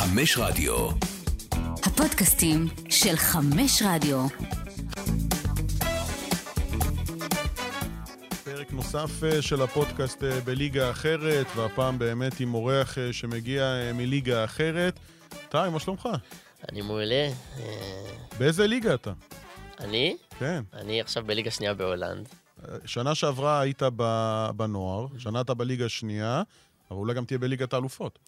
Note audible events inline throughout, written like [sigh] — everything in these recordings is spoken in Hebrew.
חמש רדיו. הפודקאסטים של חמש רדיו. פרק נוסף אה, של הפודקאסט אה, בליגה אחרת, והפעם באמת עם אורח אה, שמגיע מליגה אחרת. טי, מה שלומך? אני מעולה. באיזה ליגה אתה? אני? כן. אני עכשיו בליגה שנייה בהולנד. שנה שעברה היית ב- בנוער, שנה אתה בליגה השנייה, אבל אולי גם תהיה בליגת האלופות.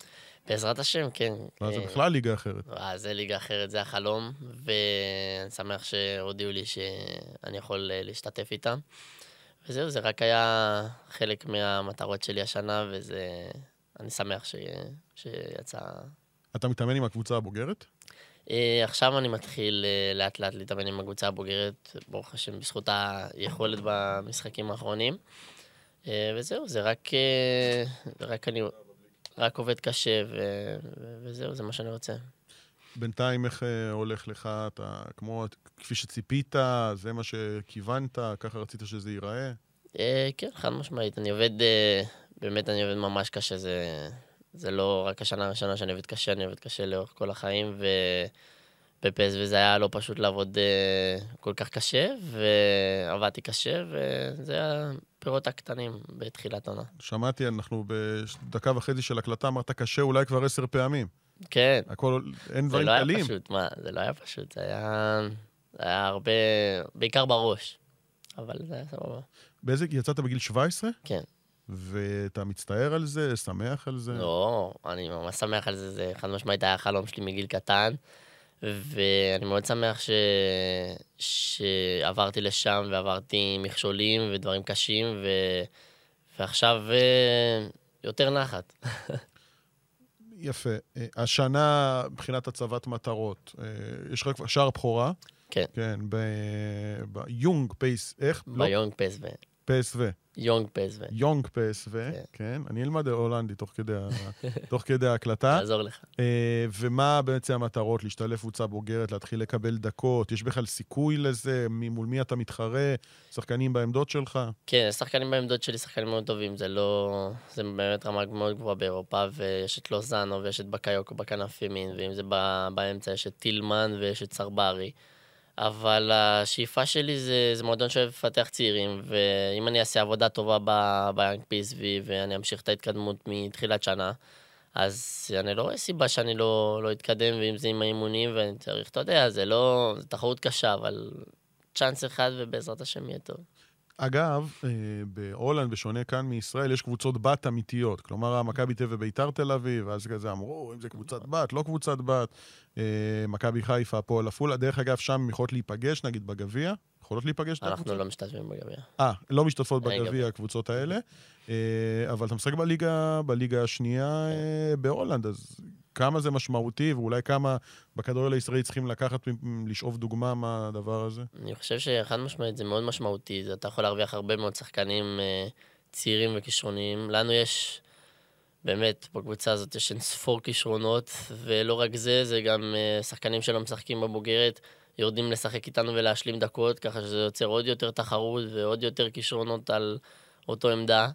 בעזרת השם, כן. ואז זה אה, בכלל ליגה אחרת. אה, זה ליגה אחרת, זה החלום, ואני שמח שהודיעו לי שאני יכול אה, להשתתף איתם. וזהו, זה רק היה חלק מהמטרות שלי השנה, וזה... אני שמח ש... שיצא... אתה מתאמן עם הקבוצה הבוגרת? עכשיו אני מתחיל לאט לאט להתאמן עם הקבוצה הבוגרת, ברוך השם, בזכות היכולת במשחקים האחרונים. וזהו, זה רק, רק אני, רק עובד קשה, ו, ו- וזהו, זה מה שאני רוצה. בינתיים איך אה, הולך לך? אתה כמו, כפי שציפית, זה מה שכיוונת, ככה רצית שזה ייראה? אה, כן, חד משמעית, אני עובד, אה, באמת אני עובד ממש קשה, זה, זה לא רק השנה הראשונה שאני עובד קשה, אני עובד קשה לאורך כל החיים, ובפס וזה היה לא פשוט לעבוד אה, כל כך קשה, ועבדתי קשה, וזה הפירות הקטנים בתחילת העונה. שמעתי, אנחנו בדקה וחצי של הקלטה, אמרת קשה אולי כבר עשר פעמים. כן, הכל, אין זה דברים לא היה קלים. פשוט, מה, זה לא היה פשוט, זה היה, זה היה הרבה, בעיקר בראש, אבל זה היה סבבה. באיזה, יצאת בגיל 17? כן. ואתה מצטער על זה? שמח על זה? לא, אני ממש שמח על זה, זה חד משמעית היה החלום שלי מגיל קטן, ואני מאוד שמח ש... שעברתי לשם ועברתי מכשולים ודברים קשים, ו... ועכשיו אה, יותר נחת. [laughs] יפה. אה, השנה, מבחינת הצבת מטרות, אה, יש לך כבר שער בכורה. כן. כן, ביונג פייס, איך? לא, ביונג. פייס ו. יונג פסו. יונג פייס ו. כן. כן, אני אלמד הולנדי [laughs] תוך כדי ההקלטה. לעזור לך. אה, ומה בעצם המטרות? להשתלב קבוצה בוגרת, להתחיל לקבל דקות? יש בכלל סיכוי לזה? מול מי אתה מתחרה? שחקנים בעמדות שלך? כן, שחקנים בעמדות שלי שחקנים מאוד טובים, זה לא... זה באמת רמה מאוד גבוהה באירופה, ויש את לוזאנו ויש את בקיוקו בכנף ימין, ואם זה באמצע יש את טילמן ויש את סרברי. אבל השאיפה שלי זה, זה מועדון שאוהב לפתח צעירים, ואם אני אעשה עבודה טובה ביאנג פיסבי, ואני אמשיך את ההתקדמות מתחילת שנה, אז אני לא רואה סיבה שאני לא, לא אתקדם, ואם זה עם האימונים, ואני צריך, אתה יודע, זה לא... זו תחרות קשה, אבל צ'אנס אחד, ובעזרת השם יהיה טוב. אגב, אה, בהולנד, בשונה כאן מישראל, יש קבוצות בת אמיתיות. כלומר, מכבי תל וביתר תל אביב, ואז כזה אמרו, אם זה קבוצת בת, לא קבוצת בת. אה, מכבי חיפה, הפועל עפולה. דרך אגב, שם יכולות להיפגש, נגיד בגביע. יכולות להיפגש אנחנו הקבוצות? לא משתתפים בגביע. אה, לא משתתפות אין בגביע גביע. הקבוצות האלה. אה, אבל אתה משחק בליגה, בליגה השנייה אה, בהולנד, אז כמה זה משמעותי, ואולי כמה בכדורגל הישראלי צריכים לקחת, לשאוב דוגמה מהדבר הזה? אני חושב שחד משמעית זה מאוד משמעותי, אתה יכול להרוויח הרבה מאוד שחקנים אה, צעירים וכישרוניים. לנו יש, באמת, בקבוצה הזאת יש אין ספור כישרונות, ולא רק זה, זה גם אה, שחקנים שלא משחקים בבוגרת, יורדים לשחק איתנו ולהשלים דקות, ככה שזה יוצר עוד יותר תחרות ועוד יותר כישרונות על אותו עמדה.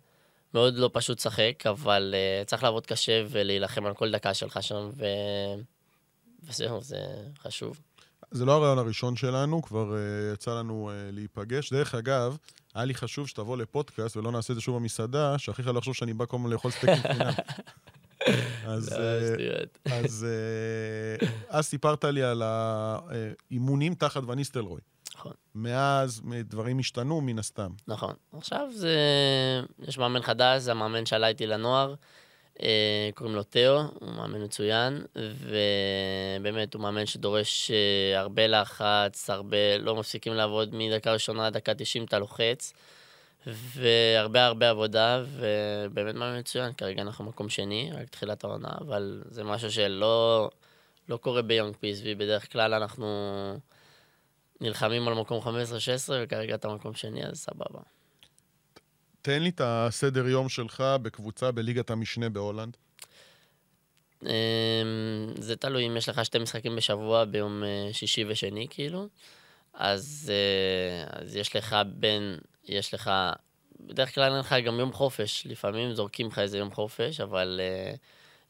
מאוד לא פשוט לשחק, אבל uh, צריך לעבוד קשה ולהילחם על כל דקה שלך שם, ו... וזהו, זה חשוב. זה לא הרעיון הראשון שלנו, כבר uh, יצא לנו uh, להיפגש. דרך אגב, היה לי חשוב שתבוא לפודקאסט ולא נעשה את זה שוב במסעדה, שהכי קל לחשוב שאני בא כל הזמן לאכול סטייקים חינם. [laughs] אז. אז אז סיפרת לי על האימונים תחת וניסטלרוי. נכון. מאז דברים השתנו מן הסתם. נכון. עכשיו זה... יש מאמן חדש, זה המאמן שעלה איתי לנוער, אה, קוראים לו תאו, הוא מאמן מצוין, ובאמת הוא מאמן שדורש אה, הרבה לחץ, הרבה... לא מפסיקים לעבוד מדקה ראשונה עד דקה 90 אתה לוחץ, והרבה הרבה עבודה, ובאמת מאמן מצוין, כרגע אנחנו מקום שני, רק תחילת העונה, אבל זה משהו שלא לא קורה ביונג פיסבי, בדרך כלל אנחנו... נלחמים על מקום 15-16, וכרגע אתה מקום שני, אז סבבה. תן לי את הסדר יום שלך בקבוצה בליגת המשנה בהולנד. אמ, זה תלוי אם יש לך שתי משחקים בשבוע ביום אה, שישי ושני, כאילו. אז, אה, אז יש לך בין, יש לך, בדרך כלל אין לך גם יום חופש. לפעמים זורקים לך איזה יום חופש, אבל אה,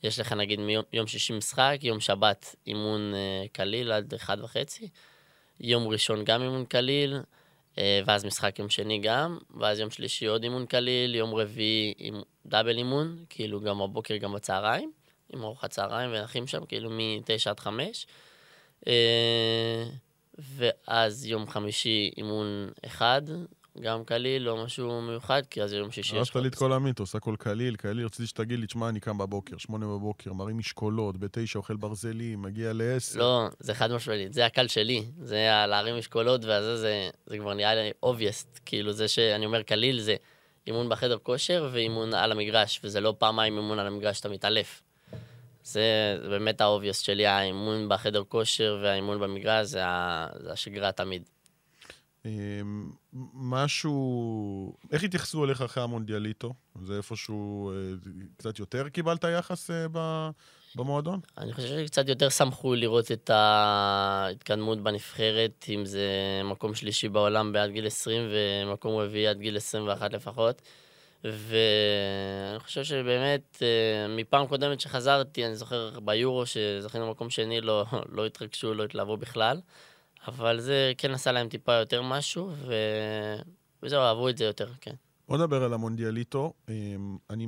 יש לך נגיד מיום יום שישי משחק, יום שבת אימון קליל עד אחד וחצי, יום ראשון גם אימון קליל, אה, ואז משחק יום שני גם, ואז יום שלישי עוד אימון קליל, יום רביעי עם דאבל אימון, כאילו גם בבוקר גם בצהריים, עם ארוחת צהריים ונחים שם, כאילו מ-9 עד 5. ואז יום חמישי אימון אחד, גם קליל, לא משהו מיוחד, כי אז יום שישי הרסת לי את כל המיתוס, הכל קליל, קליל. רציתי שתגיד לי, תשמע, אני קם בבוקר, שמונה בבוקר, מרים משקולות, בתשע אוכל ברזלים, מגיע לעשר. לא, זה חד משמעית, זה הקל שלי. זה להרים משקולות, וזה זה, זה כבר נראה לי obvious. כאילו, זה שאני אומר קליל, זה אימון בחדר כושר ואימון על המגרש, וזה לא פעמיים אימון על המגרש שאתה מתעלף. זה, זה באמת ה obvious שלי, האימון בחדר כושר והאימון במגרש, זה, זה השגרה תמיד. אמ, משהו... איך התייחסו אליך אחרי המונדיאליטו? זה איפשהו... אה, קצת יותר קיבלת יחס אה, במועדון? אני חושב שקצת יותר שמחו לראות את ההתקדמות בנבחרת, אם זה מקום שלישי בעולם בעד גיל 20 ומקום רביעי עד גיל 21 לפחות. ואני חושב שבאמת, אה, מפעם קודמת שחזרתי, אני זוכר ביורו שזכינו במקום שני, לא, לא התרגשו, לא התלהבו בכלל. אבל זה כן עשה להם טיפה יותר משהו, ו... וזהו, אהבו את זה יותר, כן. בוא נדבר על המונדיאליטו. אמ, אני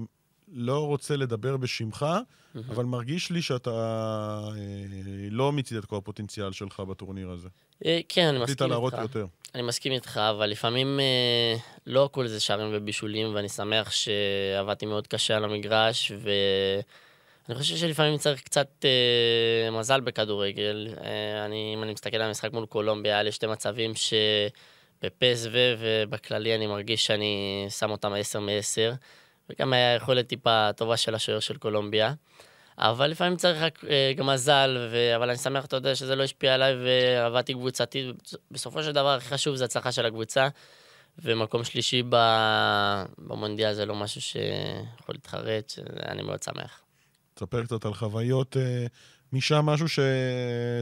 לא רוצה לדבר בשמך, אבל מרגיש לי שאתה אה, לא מיצית את כל הפוטנציאל שלך בטורניר הזה. אה, כן, אני מסכים איתך. רצית להראות יותר. אני מסכים איתך, אבל לפעמים אה, לא הכל זה שערים ובישולים, ואני שמח שעבדתי מאוד קשה על המגרש, ו... אני חושב שלפעמים צריך קצת אה, מזל בכדורגל. אה, אני, אם אני מסתכל על המשחק מול קולומביה, היה לי שתי מצבים שבפסו ובכללי אני מרגיש שאני שם אותם 10 מ-10, וגם היה יכולת טיפה טובה של השוער של קולומביה. אבל לפעמים צריך רק אה, גם מזל, ו... אבל אני שמח, אתה יודע, שזה לא השפיע עליי ועבדתי קבוצתית. בסופו של דבר, הכי חשוב זה הצלחה של הקבוצה, ומקום שלישי במונדיאל זה לא משהו שיכול להתחרט, אני מאוד שמח. תספר קצת על חוויות אה, משם, משהו ש...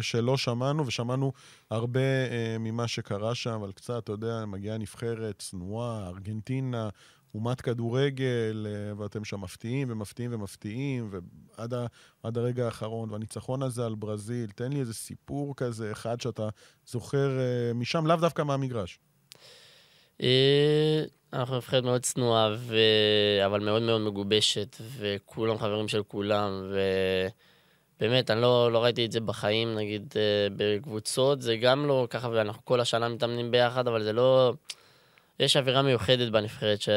שלא שמענו, ושמענו הרבה אה, ממה שקרה שם, אבל קצת, אתה יודע, מגיעה נבחרת צנועה, ארגנטינה, אומת כדורגל, אה, ואתם שם מפתיעים ומפתיעים ומפתיעים, ועד ה... הרגע האחרון, והניצחון הזה על ברזיל, תן לי איזה סיפור כזה, אחד שאתה זוכר משם, לאו דווקא מהמגרש. אנחנו נבחרת מאוד צנועה, ו... אבל מאוד מאוד מגובשת, וכולם חברים של כולם, ובאמת, אני לא, לא ראיתי את זה בחיים, נגיד, אה, בקבוצות, זה גם לא ככה, ואנחנו כל השנה מתאמנים ביחד, אבל זה לא... יש אווירה מיוחדת בנבחרת ש...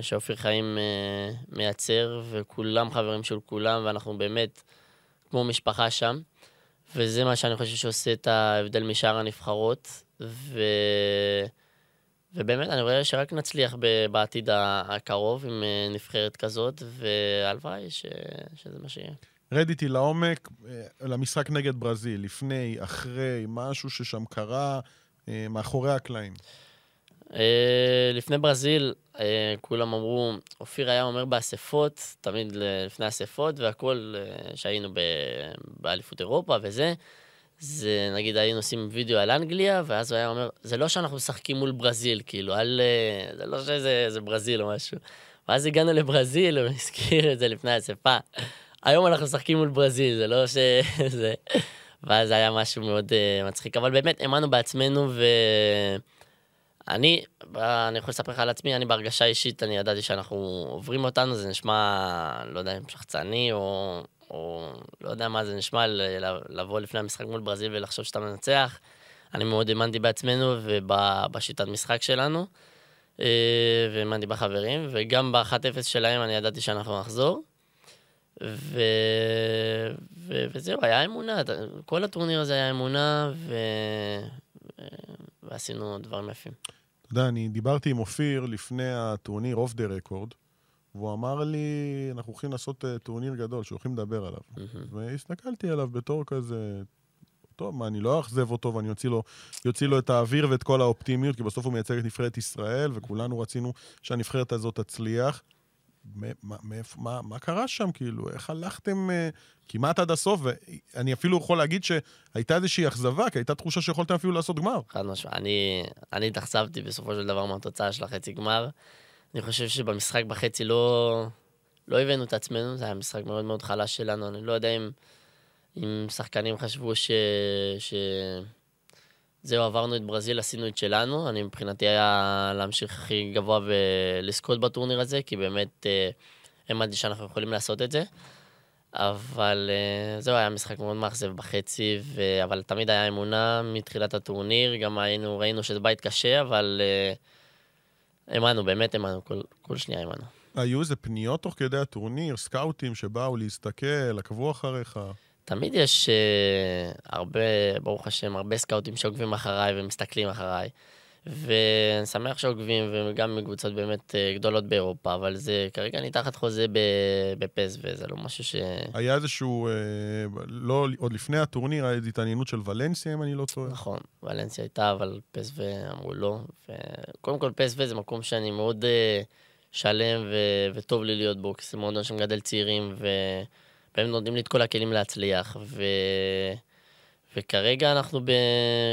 שאופיר חיים אה, מייצר, וכולם חברים של כולם, ואנחנו באמת כמו משפחה שם. וזה מה שאני חושב שעושה את ההבדל משאר הנבחרות. ו... ובאמת, אני רואה שרק נצליח בעתיד הקרוב עם אה, נבחרת כזאת, והלוואי ש... שזה מה שיהיה. רד איתי לעומק, אה, למשחק נגד ברזיל, לפני, אחרי, משהו ששם קרה, אה, מאחורי הקלעים. לפני ברזיל, כולם אמרו, אופיר היה אומר באספות, תמיד לפני אספות, והכול, שהיינו באליפות אירופה וזה, זה נגיד היינו עושים וידאו על אנגליה, ואז הוא היה אומר, זה לא שאנחנו משחקים מול ברזיל, כאילו, על... אה, זה לא שזה ברזיל או משהו. ואז הגענו לברזיל, הוא הזכיר את זה לפני האספה. היום אנחנו משחקים מול ברזיל, זה לא ש... [laughs] זה... ואז היה משהו מאוד uh, מצחיק. אבל באמת, האמנו בעצמנו, ואני, אני יכול לספר לך על עצמי, אני בהרגשה אישית, אני ידעתי שאנחנו עוברים אותנו, זה נשמע, לא יודע אם שחצני או או לא יודע מה זה נשמע, לבוא לפני המשחק מול ברזיל ולחשוב שאתה מנצח. אני מאוד האמנתי בעצמנו ובשיטת משחק שלנו, אה, והאמנתי בחברים, וגם ב-1-0 שלהם אני ידעתי שאנחנו נחזור. ו... ו... וזהו, היה אמונה, כל הטורניר הזה היה אמונה, ו... ועשינו דברים יפים. אתה יודע, אני דיברתי עם אופיר לפני הטורניר off the record, והוא אמר לי, אנחנו הולכים לעשות אה, טורניר גדול, שהולכים לדבר עליו. אמהם. והסתכלתי עליו בתור כזה, טוב, מה, אני לא אאכזב אותו ואני אוציא לו, לו את האוויר ואת כל האופטימיות, כי בסוף הוא מייצג את נבחרת ישראל, וכולנו רצינו שהנבחרת הזאת תצליח. מה, מאיפה, מה, מה קרה שם, כאילו? איך הלכתם uh, כמעט עד הסוף? ואני אפילו יכול להגיד שהייתה איזושהי אכזבה, כי הייתה תחושה שיכולתם אפילו לעשות גמר. חד משמעית. אני התאכזבתי בסופו של דבר מהתוצאה של החצי גמר. אני חושב שבמשחק בחצי לא, לא הבאנו את עצמנו, זה היה משחק מאוד מאוד חלש שלנו. אני לא יודע אם, אם שחקנים חשבו ש... ש... זהו, עברנו את ברזיל, עשינו את שלנו. אני מבחינתי היה להמשיך הכי גבוה ולזכות בטורניר הזה, כי באמת אה, האמנתי שאנחנו יכולים לעשות את זה. אבל אה, זהו, היה משחק מאוד מאכזב בחצי, ו... אבל תמיד היה אמונה מתחילת הטורניר. גם היינו, ראינו שזה בית קשה, אבל אה, האמנו, באמת האמנו, כל, כל שנייה האמנו. היו איזה פניות תוך כדי הטורניר, סקאוטים שבאו להסתכל, עקבו אחריך? תמיד יש uh, הרבה, ברוך השם, הרבה סקאוטים שעוקבים אחריי ומסתכלים אחריי. ואני שמח שעוקבים, וגם מקבוצות באמת uh, גדולות באירופה, אבל זה, כרגע אני תחת חוזה בפס, וזה לא משהו ש... היה איזשהו, אה, לא, עוד לפני הטורניר, איזו התעניינות של ולנסיה, אם אני לא טועה. נכון, ולנסיה הייתה, אבל פס ואמרו לא. וקודם כל, פס זה מקום שאני מאוד uh, שלם ו- וטוב לי להיות בו, כי זה מועדון שמגדל צעירים. והם נותנים לי את כל הכלים להצליח, ו... וכרגע אנחנו ב...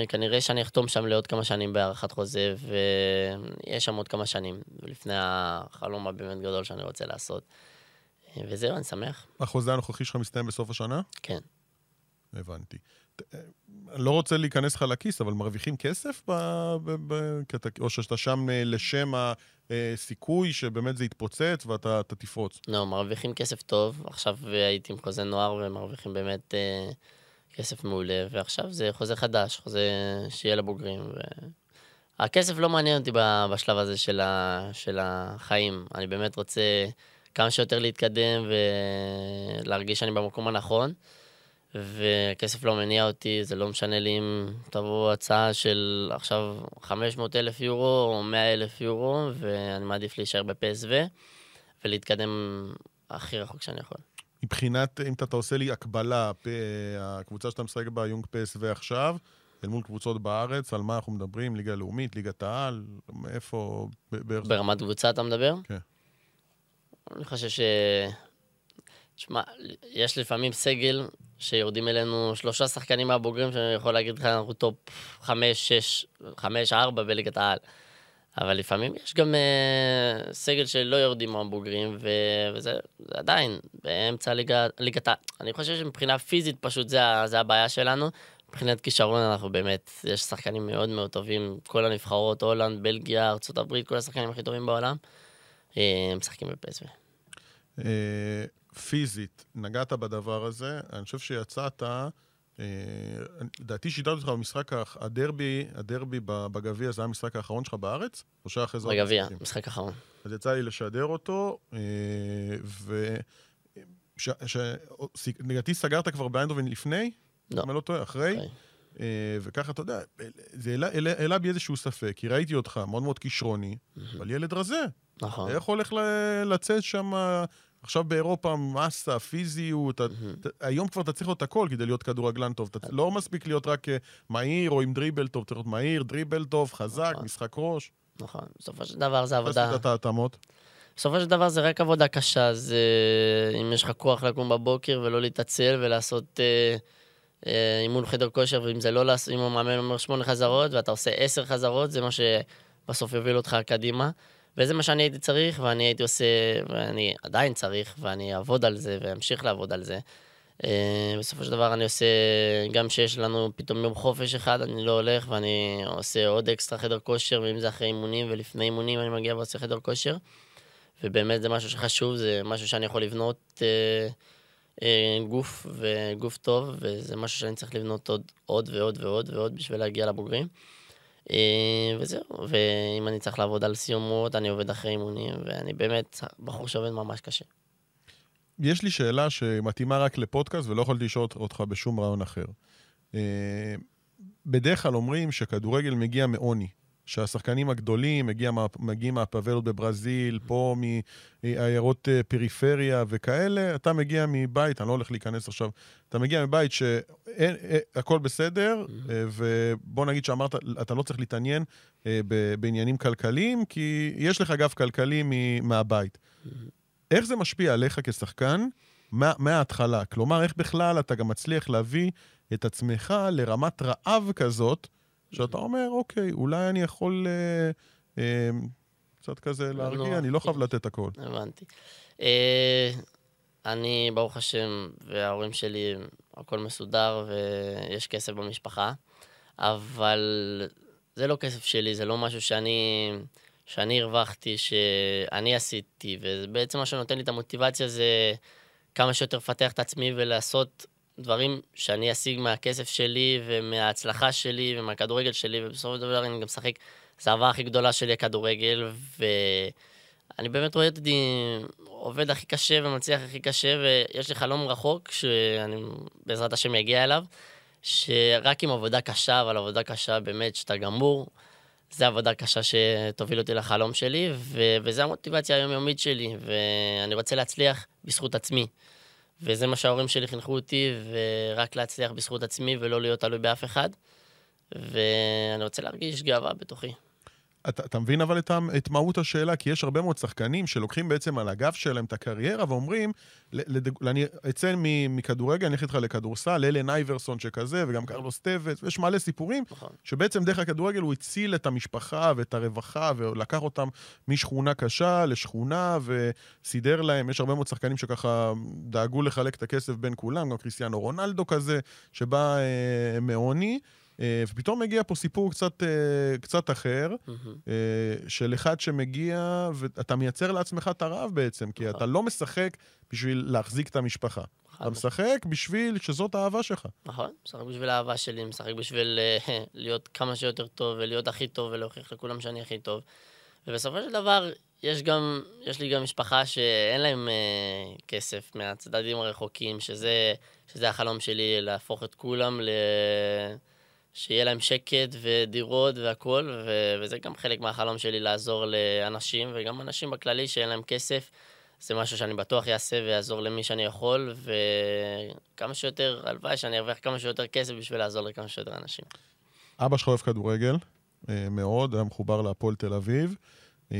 כנראה שאני אחתום שם לעוד כמה שנים בהארכת חוזה, ויש שם עוד כמה שנים, לפני החלום הבאמת גדול שאני רוצה לעשות. וזהו, אני שמח. החוזה הנוכחי שלך מסתיים בסוף השנה? כן. הבנתי. אני לא רוצה להיכנס לך לכיס, אבל מרוויחים כסף? ב, ב, ב, או שאתה שם אה, לשם הסיכוי שבאמת זה יתפוצץ ואתה תפרוץ? לא, מרוויחים כסף טוב. עכשיו הייתי עם חוזה נוער ומרוויחים באמת אה, כסף מעולה, ועכשיו זה חוזה חדש, חוזה שיהיה לבוגרים. ו... הכסף לא מעניין אותי בשלב הזה של, ה, של החיים. אני באמת רוצה כמה שיותר להתקדם ולהרגיש שאני במקום הנכון. וכסף לא מניע אותי, זה לא משנה לי אם תבוא הצעה של עכשיו 500 אלף יורו או 100 אלף יורו, ואני מעדיף להישאר בפסו ולהתקדם הכי רחוק שאני יכול. מבחינת, אם אתה עושה לי הקבלה, הקבוצה שאתה משחק בה, יונג פסו עכשיו, אל מול קבוצות בארץ, על מה אנחנו מדברים? ליגה לאומית, ליגת העל, איפה... ברמת קבוצה אתה מדבר? כן. אני חושב ש... תשמע, יש לפעמים סגל שיורדים אלינו שלושה שחקנים מהבוגרים, שאני יכול להגיד לך, אנחנו top חמש, שש, חמש, ארבע בליגת העל. אבל לפעמים יש גם uh, סגל שלא יורדים מהבוגרים, ו... וזה עדיין באמצע ליגת העל. אני חושב שמבחינה פיזית פשוט זה, זה הבעיה שלנו. מבחינת כישרון אנחנו באמת, יש שחקנים מאוד מאוד טובים, כל הנבחרות, הולנד, בלגיה, ארה"ב, כל השחקנים הכי טובים בעולם, אה, משחקים בפסו. אה, פיזית, נגעת בדבר הזה, אני חושב שיצאת, לדעתי שידרתי אותך במשחק הדרבי, הדרבי בגביע, זה היה המשחק האחרון שלך בארץ? או שהיה אחרי זה? בגביע, משחק אחרון. אז יצא לי לשדר אותו, אה, ו... לדעתי סגרת כבר באיינדרובן לפני? לא. אם אני לא טועה, אחרי? אחרי. אה, וככה, אתה יודע, זה העלה בי איזשהו ספק, כי ראיתי אותך מאוד מאוד כישרוני, אבל ילד רזה. נכון. איך הולך לצאת שם עכשיו באירופה מסה, פיזיות. היום כבר אתה צריך להיות הכל כדי להיות כדורגלן טוב. אתה לא מספיק להיות רק אה, מהיר או עם דריבל טוב, צריך להיות מהיר, דריבל טוב, חזק, נכון. משחק ראש. נכון, בסופו של דבר זה עבודה... עשית את ההתאמות? בסופו של דבר זה רק עבודה קשה, זה אם יש לך כוח לקום בבוקר ולא להתעצל ולעשות אה, אה, אימון חדר כושר, ואם זה לא לעשות, אם המאמן אומר שמונה חזרות ואתה עושה עשר חזרות, זה מה שבסוף יוביל אותך קדימה. וזה מה שאני הייתי צריך, ואני הייתי עושה, ואני עדיין צריך, ואני אעבוד על זה, ואמשיך לעבוד על זה. Uh, בסופו של דבר אני עושה, גם כשיש לנו פתאום יום חופש אחד, אני לא הולך ואני עושה עוד אקסטרה חדר כושר, ואם זה אחרי אימונים ולפני אימונים אני מגיע ועושה חדר כושר. ובאמת זה משהו שחשוב, זה משהו שאני יכול לבנות uh, uh, גוף וגוף טוב, וזה משהו שאני צריך לבנות עוד, עוד ועוד ועוד ועוד בשביל להגיע לבוגרים. אה, וזהו, ואם אני צריך לעבוד על סיומות, אני עובד אחרי אימונים, ואני באמת בחור שעובד ממש קשה. יש לי שאלה שמתאימה רק לפודקאסט ולא יכולתי לשאול אותך בשום רעיון אחר. אה, בדרך כלל אומרים שכדורגל מגיע מעוני. שהשחקנים הגדולים מגיע, מגיעים מהפאבלות בברזיל, פה מעיירות אה, פריפריה וכאלה, אתה מגיע מבית, אני לא הולך להיכנס עכשיו, אתה מגיע מבית שהכל אה, בסדר, mm-hmm. ובוא נגיד שאמרת, אתה לא צריך להתעניין בעניינים כלכליים, כי יש לך גב כלכלי מהבית. Mm-hmm. איך זה משפיע עליך כשחקן מה, מההתחלה? כלומר, איך בכלל אתה גם מצליח להביא את עצמך לרמת רעב כזאת, שאתה אומר, אוקיי, אולי אני יכול אה, אה, קצת כזה להרגיע, אני לא חייב לתת הכל. הבנתי. אה, אני, ברוך השם, וההורים שלי, הכל מסודר ויש כסף במשפחה, אבל זה לא כסף שלי, זה לא משהו שאני, שאני הרווחתי, שאני עשיתי, ובעצם מה שנותן לי את המוטיבציה זה כמה שיותר לפתח את עצמי ולעשות דברים שאני אשיג מהכסף שלי ומההצלחה שלי ומהכדורגל שלי, ובסופו של דבר אני גם משחק, זו האהבה הכי גדולה שלי, הכדורגל, ואני באמת רואה אותי עובד הכי קשה ומצליח הכי קשה, ויש לי חלום רחוק, שאני בעזרת השם אגיע אליו, שרק עם עבודה קשה, אבל עבודה קשה באמת, שאתה גמור, זה עבודה קשה שתוביל אותי לחלום שלי, ו- וזו המוטיבציה היומיומית שלי, ואני רוצה להצליח בזכות עצמי. וזה מה שההורים שלי חינכו אותי, ורק להצליח בזכות עצמי ולא להיות תלוי באף אחד. ואני רוצה להרגיש גאווה בתוכי. אתה, אתה מבין אבל את, את מהות השאלה? כי יש הרבה מאוד שחקנים שלוקחים בעצם על הגב שלהם את הקריירה ואומרים, לדג... אני אצא מכדורגל, אני אלך איתך לכדורסל, אלן אייברסון שכזה, וגם קרלוס טבץ, ויש מלא סיפורים, נכון. שבעצם דרך הכדורגל הוא הציל את המשפחה ואת הרווחה, ולקח אותם משכונה קשה לשכונה, וסידר להם, יש הרבה מאוד שחקנים שככה דאגו לחלק את הכסף בין כולם, גם קריסטיאנו רונלדו כזה, שבא אה, מעוני. אה, ופתאום מגיע פה סיפור קצת, אה, קצת אחר, mm-hmm. של אחד שמגיע, ואתה מייצר לעצמך את הרעב בעצם, כי אתה לא משחק בשביל להחזיק את המשפחה. אתה משחק בשביל שזאת האהבה שלך. נכון, משחק בשביל האהבה שלי, משחק בשביל [laughs] להיות כמה שיותר טוב ולהיות הכי טוב ולהוכיח לכולם שאני הכי טוב. ובסופו של דבר, יש גם, יש לי גם משפחה שאין להם אה, כסף מהצדדים הרחוקים, שזה, שזה החלום שלי, להפוך את כולם ל... שיהיה להם שקט ודירות והכול, ו- וזה גם חלק מהחלום שלי לעזור לאנשים, וגם אנשים בכללי שאין להם כסף. זה משהו שאני בטוח אעשה ויעזור למי שאני יכול, וכמה שיותר, הלוואי שאני ארוויח כמה שיותר כסף בשביל לעזור לכמה שיותר אנשים. אבא שלך אוהב כדורגל, אה, מאוד, היה מחובר להפועל תל אביב. אה,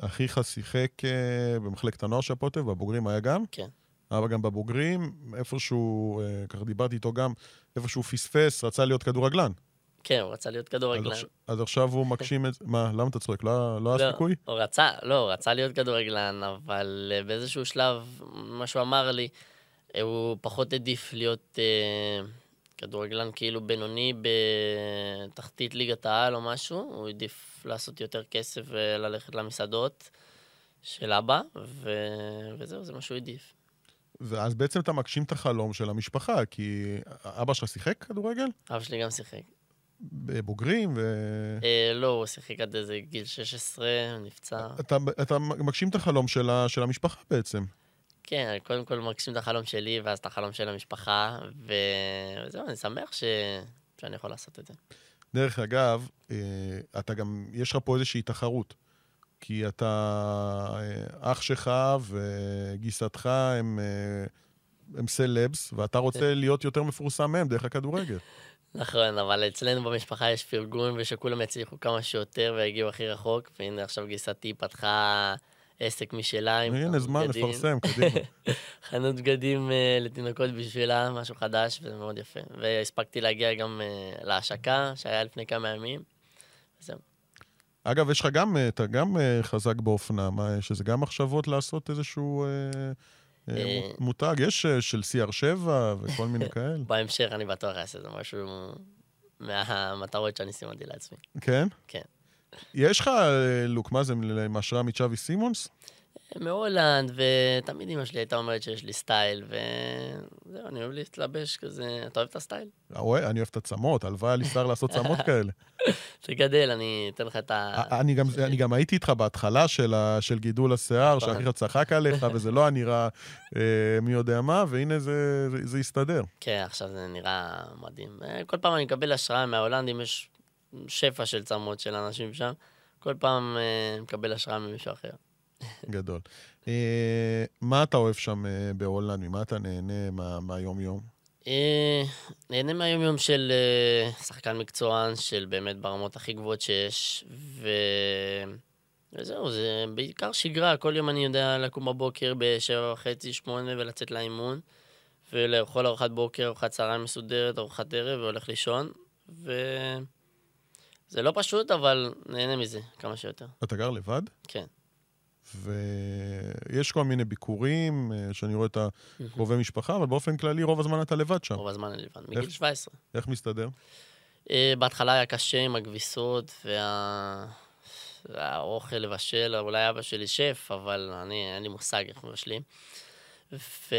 אחיך שיחק אה, במחלקת הנוער של הפוטב, בבוגרים היה גם? כן. אבא גם בבוגרים, איפשהו, ככה דיברתי איתו גם, איפה שהוא פספס, רצה להיות כדורגלן. כן, הוא רצה להיות כדורגלן. אז, אז עכשיו הוא מגשים את מה, למה אתה צועק? לא, לא, לא סיכוי? הוא רצה, לא, הוא רצה להיות כדורגלן, אבל uh, באיזשהו שלב, מה שהוא אמר לי, הוא פחות העדיף להיות uh, כדורגלן כאילו בינוני בתחתית ליגת העל או משהו, הוא העדיף לעשות יותר כסף וללכת למסעדות של אבא, ו... וזהו, זה מה שהוא העדיף. ואז בעצם אתה מגשים את החלום של המשפחה, כי אבא שלך שיחק כדורגל? אבא שלי גם שיחק. בבוגרים ו... אה, לא, הוא שיחק עד איזה גיל 16, נפצע. אתה, אתה מגשים את החלום של, ה, של המשפחה בעצם. כן, קודם כל מגשים את החלום שלי, ואז את החלום של המשפחה, ו... וזהו, אני שמח ש... שאני יכול לעשות את זה. דרך אגב, אה, אתה גם, יש לך פה איזושהי תחרות. כי אתה, אה, אח שלך וגיסתך הם, אה, הם סלבס, ואתה רוצה להיות יותר מפורסם מהם דרך הכדורגל. נכון, אבל אצלנו במשפחה יש פרגון ושכולם יצליחו כמה שיותר ויגיעו הכי רחוק, והנה עכשיו גיסתי פתחה עסק משלה עם הנה, זמן לפרסם, קדימה. [laughs] חנות בגדים uh, לתינוקות בשבילה, משהו חדש, וזה מאוד יפה. והספקתי להגיע גם uh, להשקה, שהיה לפני כמה ימים, וזהו. אגב, יש לך גם, אה, אתה גם אה, חזק באופנה, מה, יש איזה גם מחשבות לעשות איזשהו אה, מותג? יש של CR7 וכל מיני [laughs] כאלה. בהמשך אני בטוח אעשה איזה משהו מהמטרות שאני סימנתי לעצמי. כן? כן. יש לך לוק, מה זה, עם השראה מצ'אבי סימונס? מהולנד, ותמיד אמא שלי הייתה אומרת שיש לי סטייל, וזהו, אני אוהב להתלבש כזה. אתה אוהב את הסטייל? אני אוהב את הצמות, הלוואי לי שר לעשות צמות כאלה. [laughs] תגדל, אני אתן לך את ה... אני גם, אני גם הייתי איתך בהתחלה של, ה, של גידול השיער, נכון. שאחיך צחק עליך, [laughs] וזה לא היה נראה אה, מי יודע מה, והנה זה, זה, זה הסתדר. כן, עכשיו זה נראה מדהים. אה, כל פעם אני מקבל השראה מההולנדים, יש שפע של צמות של אנשים שם. כל פעם אה, מקבל השראה ממישהו אחר. גדול. אה, מה אתה אוהב שם אה, בהולנד? ממה אתה נהנה מהיום-יום? אה, נהנה מהיום-יום של אה, שחקן מקצוען, של באמת ברמות הכי גבוהות שיש, ו... וזהו, זה בעיקר שגרה. כל יום אני יודע לקום בבוקר בשבע וחצי, שמונה, ולצאת לאימון, ולאכול ארוחת בוקר, ארוחת צהריים מסודרת, ארוחת ערב, והולך לישון, ו... זה לא פשוט, אבל נהנה מזה כמה שיותר. אתה גר לבד? כן. ויש כל מיני ביקורים, אה, שאני רואה את הקרובי משפחה, אבל באופן כללי רוב הזמן אתה לבד שם. רוב הזמן אני לבד, מגיל 17. איך מסתדר? אה, בהתחלה היה קשה עם הכביסות וה... והאוכל לבשל, אולי אבא שלי שף, אבל אני, אין לי מושג איך מבשלים. ו...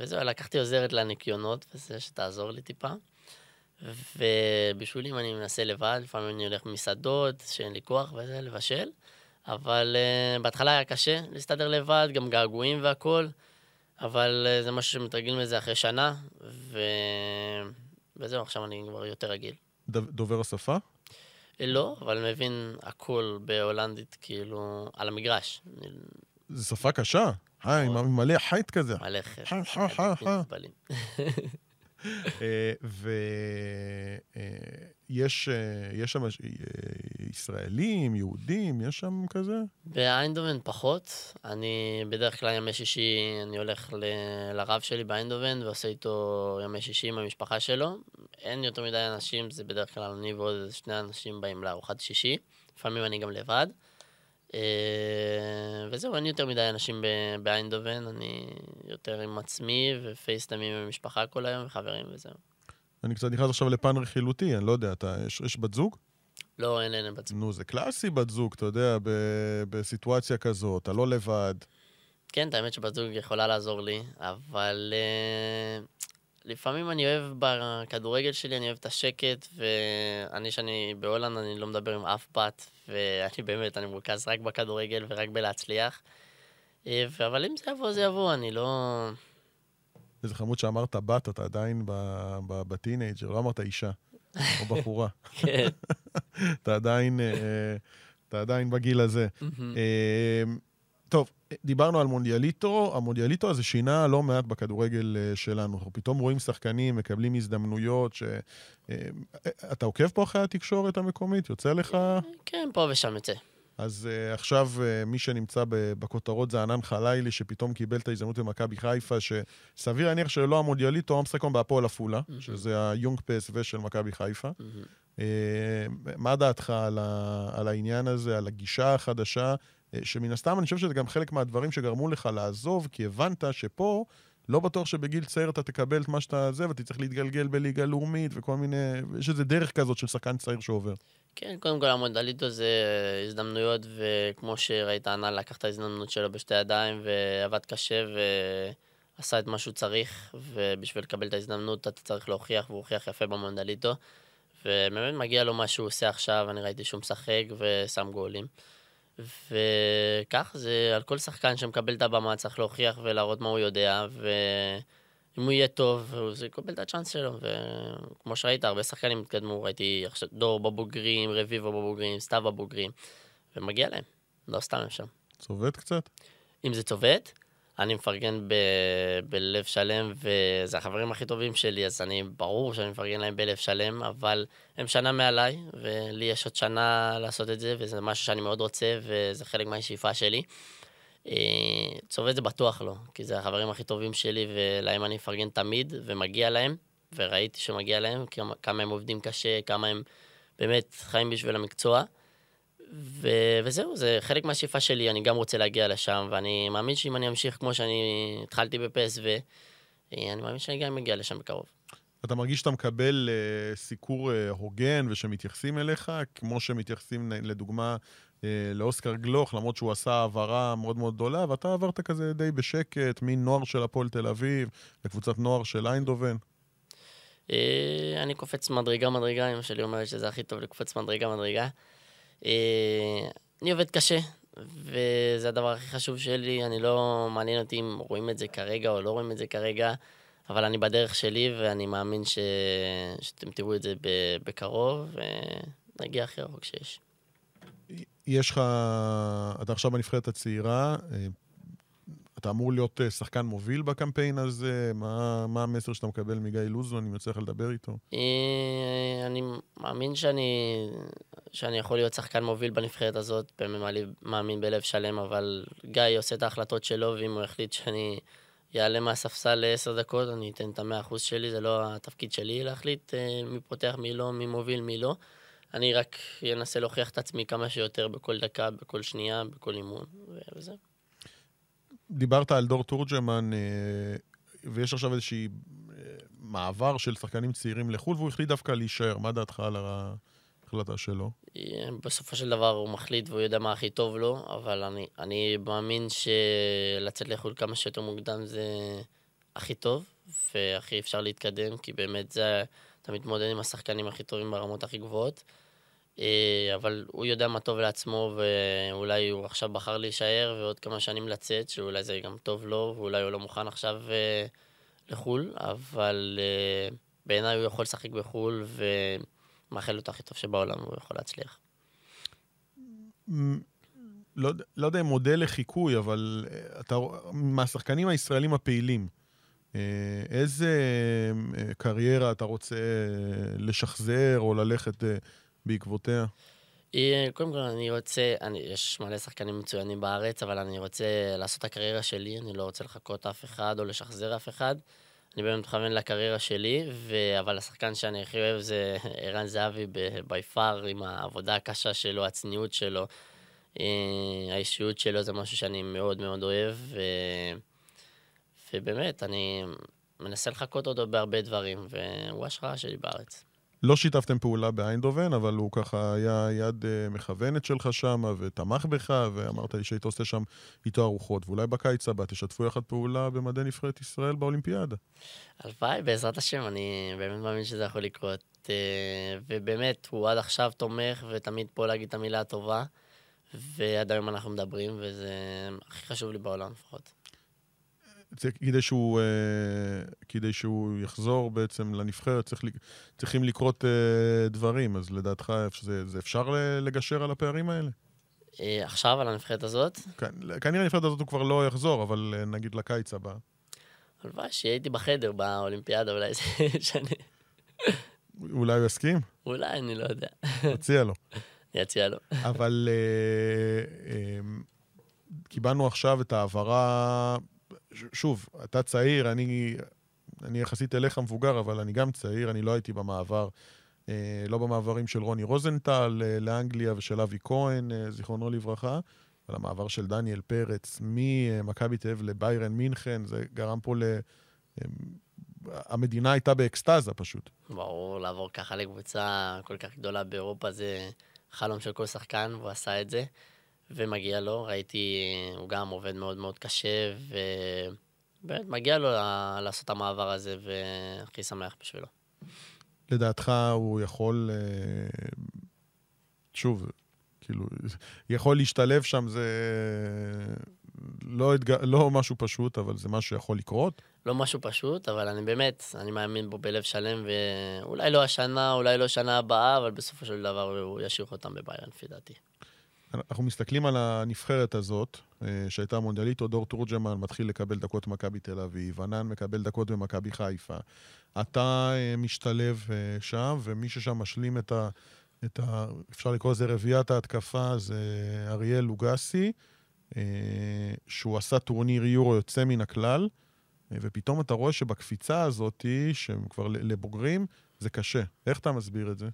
וזהו, לקחתי עוזרת לניקיונות, וזה שתעזור לי טיפה. ובישולים אני מנסה לבד, לפעמים אני הולך במסעדות, שאין לי כוח וזה, לבשל. אבל uh, בהתחלה היה קשה להסתדר לבד, גם געגועים והכול, אבל uh, זה משהו שמתרגלים לזה אחרי שנה, ו... וזהו, עכשיו אני כבר יותר רגיל. דובר השפה? לא, אבל מבין הכל בהולנדית, כאילו, על המגרש. זו שפה קשה. היי, עם מלא חייט כזה. מלא חייט. חי, חי, חי, חי. ויש שם ישראלים, יהודים, יש שם כזה? באיינדובן פחות. אני בדרך כלל ימי שישי, אני הולך לרב שלי באיינדובן ועושה איתו ימי שישי עם המשפחה שלו. אין יותר מדי אנשים, זה בדרך כלל אני ועוד שני אנשים באים לארוחת שישי. לפעמים אני גם לבד. אה, וזהו, אין יותר מדי אנשים באיינדובן, אני יותר עם עצמי ופייסטמים עם המשפחה כל היום וחברים וזהו. אני קצת נכנס עכשיו לפן רכילותי, אני לא יודע, אתה, יש, יש בת זוג? לא, אין, אין בת זוג. נו, זה קלאסי בת זוג, אתה יודע, ב, בסיטואציה כזאת, אתה לא לבד. כן, את האמת שבת זוג יכולה לעזור לי, אבל אה, לפעמים אני אוהב בכדורגל שלי, אני אוהב את השקט, ואני, שאני בהולנד, אני לא מדבר עם אף בת, ואני [laughs] באמת, אני מרוכז רק בכדורגל ורק בלהצליח. אה, אבל אם זה יבוא, זה יבוא, אני לא... איזה חמוד שאמרת בת, אתה עדיין teenager, לא אמרת אישה, או בחורה. [laughs] כן. אתה עדיין, אה, אתה עדיין בגיל הזה. טוב, דיברנו על מונדיאליטו, המונדיאליטו הזה שינה לא מעט בכדורגל אה, שלנו. אנחנו פתאום רואים שחקנים, מקבלים הזדמנויות, ש... אה, אתה עוקב פה אחרי התקשורת המקומית? יוצא לך? כן, פה ושם יוצא. אז uh, עכשיו uh, מי שנמצא בכותרות זה ענן חלילי, שפתאום קיבל את ההזדמנות במכבי חיפה, שסביר להניח שלא המונדיאליטו, הוא משחק באפועל עפולה, mm-hmm. שזה היונג פס ושל מכבי חיפה. Mm-hmm. Uh, מה דעתך על, ה, על העניין הזה, על הגישה החדשה? אה, שמן הסתם אני חושב שזה גם חלק מהדברים שגרמו לך לעזוב, כי הבנת שפה לא בטוח שבגיל צעיר אתה תקבל את מה שאתה זה, ואתה צריך להתגלגל בליגה לאומית וכל מיני... יש איזה דרך כזאת של שחקן צעיר שעובר. כן, קודם כל המונדליטו זה הזדמנויות, וכמו שראית, ענן לקח את ההזדמנות שלו בשתי ידיים, ועבד קשה, ועשה את מה שהוא צריך, ובשביל לקבל את ההזדמנות אתה צריך להוכיח, והוא הוכיח יפה במונדליטו. ובאמת מגיע לו מה שהוא עושה עכשיו, אני ראיתי שהוא משחק ושם גולים. וכך זה על כל שחקן שמקבל את הבמה צריך להוכיח ולהראות מה הוא יודע, ואם הוא יהיה טוב, הוא יקבל את הצ'אנס שלו. וכמו שראית, הרבה שחקנים התקדמו, ראיתי עכשיו דור בבוגרים, רביבו בבוגרים, סתיו בבוגרים, ומגיע להם, לא סתם הם שם. צובט קצת? אם זה צובט, אני מפרגן ב... בלב שלם, וזה החברים הכי טובים שלי, אז אני, ברור שאני מפרגן להם בלב שלם, אבל הם שנה מעליי, ולי יש עוד שנה לעשות את זה, וזה משהו שאני מאוד רוצה, וזה חלק מהשאיפה שלי. אה, צובט זה בטוח לא, כי זה החברים הכי טובים שלי, ולהם אני מפרגן תמיד, ומגיע להם, וראיתי שמגיע להם, כמה הם עובדים קשה, כמה הם באמת חיים בשביל המקצוע. ו- וזהו, זה חלק מהשאיפה שלי, אני גם רוצה להגיע לשם, ואני מאמין שאם אני אמשיך כמו שאני התחלתי בפסו, אני מאמין שאני גם אגיע לשם בקרוב. אתה מרגיש שאתה מקבל uh, סיקור uh, הוגן ושמתייחסים אליך, כמו שמתייחסים לדוגמה לאוסקר גלוך, למרות שהוא עשה העברה מאוד מאוד גדולה, ואתה עברת כזה די בשקט, מנוער של הפועל תל אביב לקבוצת נוער של איינדובן. אני קופץ מדרגה מדרגה, אמא שלי אומרת שזה הכי טוב לקפוץ מדרגה מדרגה. אה, אני עובד קשה, וזה הדבר הכי חשוב שלי. אני לא מעניין אותי אם רואים את זה כרגע או לא רואים את זה כרגע, אבל אני בדרך שלי, ואני מאמין ש... שאתם תראו את זה בקרוב, ונגיע הכי רחוק שיש. יש לך, אתה עכשיו בנבחרת הצעירה, אה, אתה אמור להיות אה, שחקן מוביל בקמפיין הזה? מה, מה המסר שאתה מקבל מגיא לוזון, יוצא לך לדבר איתו? אה, אני מאמין שאני, שאני יכול להיות שחקן מוביל בנבחרת הזאת, באמת מאמין בלב שלם, אבל גיא עושה את ההחלטות שלו, ואם הוא יחליט שאני אעלה מהספסל לעשר דקות, אני אתן את המאה אחוז שלי, זה לא התפקיד שלי להחליט מי פותח, מי לא, מי מוביל, מי לא. אני רק אנסה להוכיח את עצמי כמה שיותר בכל דקה, בכל שנייה, בכל אימון, וזה. דיברת על דור תורג'מן, אה, ויש עכשיו איזושהי אה, מעבר של שחקנים צעירים לחו"ל, והוא החליט דווקא להישאר. מה דעתך על ההחלטה שלו? אה, בסופו של דבר הוא מחליט והוא יודע מה הכי טוב לו, אבל אני, אני מאמין שלצאת לחו"ל כמה שיותר מוקדם זה הכי טוב, והכי אפשר להתקדם, כי באמת זה, אתה מתמודד עם השחקנים הכי טובים ברמות הכי גבוהות. אה, אבל הוא יודע מה טוב לעצמו, ואולי הוא עכשיו בחר להישאר, ועוד כמה שנים לצאת, שאולי זה גם טוב לו, ואולי הוא לא מוכן עכשיו אה, לחו"ל, אבל אה, בעיניי הוא יכול לשחק בחו"ל, ומאחל את הכי טוב שבעולם, והוא יכול להצליח. לא, לא יודע אם מודל לחיקוי, אבל אתה, מהשחקנים הישראלים הפעילים, איזה קריירה אתה רוצה לשחזר או ללכת בעקבותיה? אה, קודם כל, אני רוצה, אני, יש מלא שחקנים מצוינים בארץ, אבל אני רוצה לעשות את הקריירה שלי, אני לא רוצה לחכות אף אחד או לשחזר אף אחד. אני באמת מכוון לקריירה שלי, ו... אבל השחקן שאני הכי אוהב זה [laughs] ערן זהבי בי פאר, עם העבודה הקשה שלו, הצניעות שלו, אה, האישיות שלו, זה משהו שאני מאוד מאוד אוהב, ו... ובאמת, אני מנסה לחכות אותו בהרבה דברים, והוא השראה שלי בארץ. לא שיתפתם פעולה באיינדובן, אבל הוא ככה היה יד uh, מכוונת שלך שם, ותמך בך, ואמרת לי שהיית עושה שם איתו ארוחות. ואולי בקיץ הבא תשתפו יחד פעולה במדי נבחרת ישראל באולימפיאדה. הלוואי, בעזרת השם, אני באמת מאמין שזה יכול לקרות. Uh, ובאמת, הוא עד עכשיו תומך, ותמיד פה להגיד את המילה הטובה, ועד היום אנחנו מדברים, וזה הכי חשוב לי בעולם לפחות. כדי שהוא, אה, כדי שהוא יחזור בעצם לנבחרת, צריך, צריכים לקרות אה, דברים, אז לדעתך זה, זה אפשר לגשר על הפערים האלה? אה, עכשיו, על הנבחרת הזאת? כן, כנראה הנבחרת הזאת הוא כבר לא יחזור, אבל נגיד לקיץ הבא. הלוואי שיהיה איתי בחדר באולימפיאדה, אולי זה [laughs] ישנה. אולי הוא יסכים? אולי, אני לא יודע. תציע לו. [laughs] אני אציע לו. אבל קיבלנו עכשיו את ההעברה שוב, אתה צעיר, אני, אני יחסית אליך מבוגר, אבל אני גם צעיר, אני לא הייתי במעבר, אה, לא במעברים של רוני רוזנטל אה, לאנגליה ושל אבי כהן, אה, זיכרונו לברכה, אבל המעבר של דניאל פרץ ממכבי תל אביב לביירן מינכן, זה גרם פה ל... אה, המדינה הייתה באקסטזה פשוט. ברור, לעבור ככה לקבוצה כל כך גדולה באירופה זה חלום של כל שחקן, והוא עשה את זה. ומגיע לו, ראיתי, הוא גם עובד מאוד מאוד קשה, ובאמת מגיע לו לעשות את המעבר הזה, והכי שמח בשבילו. לדעתך הוא יכול, אה, שוב, כאילו, יכול להשתלב שם, זה לא, אתג... לא משהו פשוט, אבל זה משהו שיכול לקרות? לא משהו פשוט, אבל אני באמת, אני מאמין בו בלב שלם, ואולי לא השנה, אולי לא שנה הבאה, אבל בסופו של דבר הוא ישאיר אותם בביירן, לפי דעתי. אנחנו מסתכלים על הנבחרת הזאת, אה, שהייתה מונדיאלית, דור תורג'מן מתחיל לקבל דקות במכבי תל אביב, ענן מקבל דקות במכבי חיפה. אתה אה, משתלב אה, שם, ומי ששם משלים את ה... את ה אפשר לקרוא לזה רביעיית ההתקפה, זה אריאל לוגסי, שהוא עשה טורניר יורו יוצא מן הכלל, ופתאום אתה רואה שבקפיצה הזאת, שהם כבר לבוגרים, זה קשה. איך אתה מסביר את זה?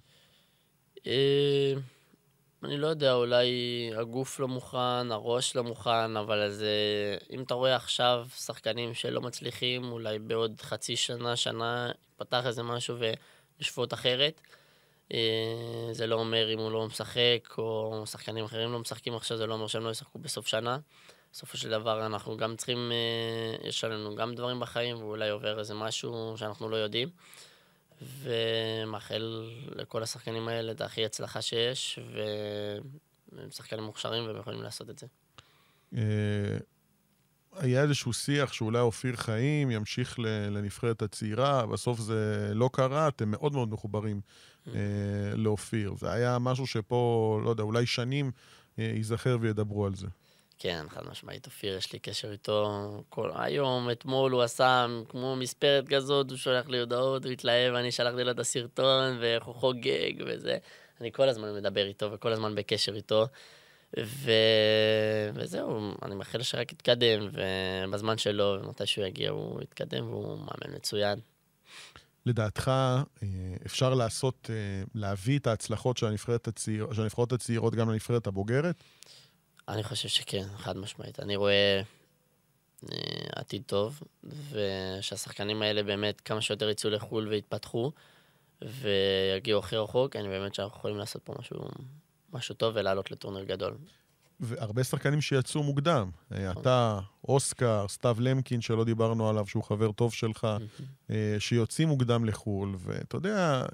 אני לא יודע, אולי הגוף לא מוכן, הראש לא מוכן, אבל אז אם אתה רואה עכשיו שחקנים שלא מצליחים, אולי בעוד חצי שנה, שנה, פתח איזה משהו ולשפוט אחרת. אה, זה לא אומר אם הוא לא משחק, או שחקנים אחרים לא משחקים עכשיו, זה לא אומר שהם לא ישחקו בסוף שנה. בסופו של דבר אנחנו גם צריכים, אה, יש לנו גם דברים בחיים, ואולי עובר איזה משהו שאנחנו לא יודעים. ומאחל לכל השחקנים האלה את הכי הצלחה שיש, והם שחקנים מוכשרים והם יכולים לעשות את זה. אה, היה איזשהו שיח שאולי אופיר חיים ימשיך לנבחרת הצעירה, בסוף זה לא קרה, אתם מאוד מאוד מחוברים mm. אה, לאופיר. זה היה משהו שפה, לא יודע, אולי שנים אה, ייזכר וידברו על זה. כן, חד משמעית, אופיר, יש לי קשר איתו כל היום, אתמול הוא עשה כמו מספרת כזאת, הוא שולח לי הודעות, הוא התלהב, אני שלחתי לו את הסרטון, ואיך הוא חוגג וזה. אני כל הזמן מדבר איתו וכל הזמן בקשר איתו. ו... וזהו, אני מאחל שרק יתקדם, ובזמן שלו, ומתי שהוא יגיע הוא יתקדם, והוא מאמן מצוין. לדעתך, אה, אפשר לעשות, אה, להביא את ההצלחות של, הנבחרת הצעיר, הנבחרות הצעירות גם לנבחרת הבוגרת? אני חושב שכן, חד משמעית. אני רואה אה, עתיד טוב, ושהשחקנים האלה באמת כמה שיותר יצאו לחו"ל ויתפתחו, ויגיעו הכי רחוק, אני באמת שאנחנו יכולים לעשות פה משהו, משהו טוב ולעלות לטורניר גדול. והרבה שחקנים שיצאו מוקדם. אה, אתה, אוסקר, סתיו למקין, שלא דיברנו עליו, שהוא חבר טוב שלך, אה, שיוצאים מוקדם לחו"ל, ואתה יודע,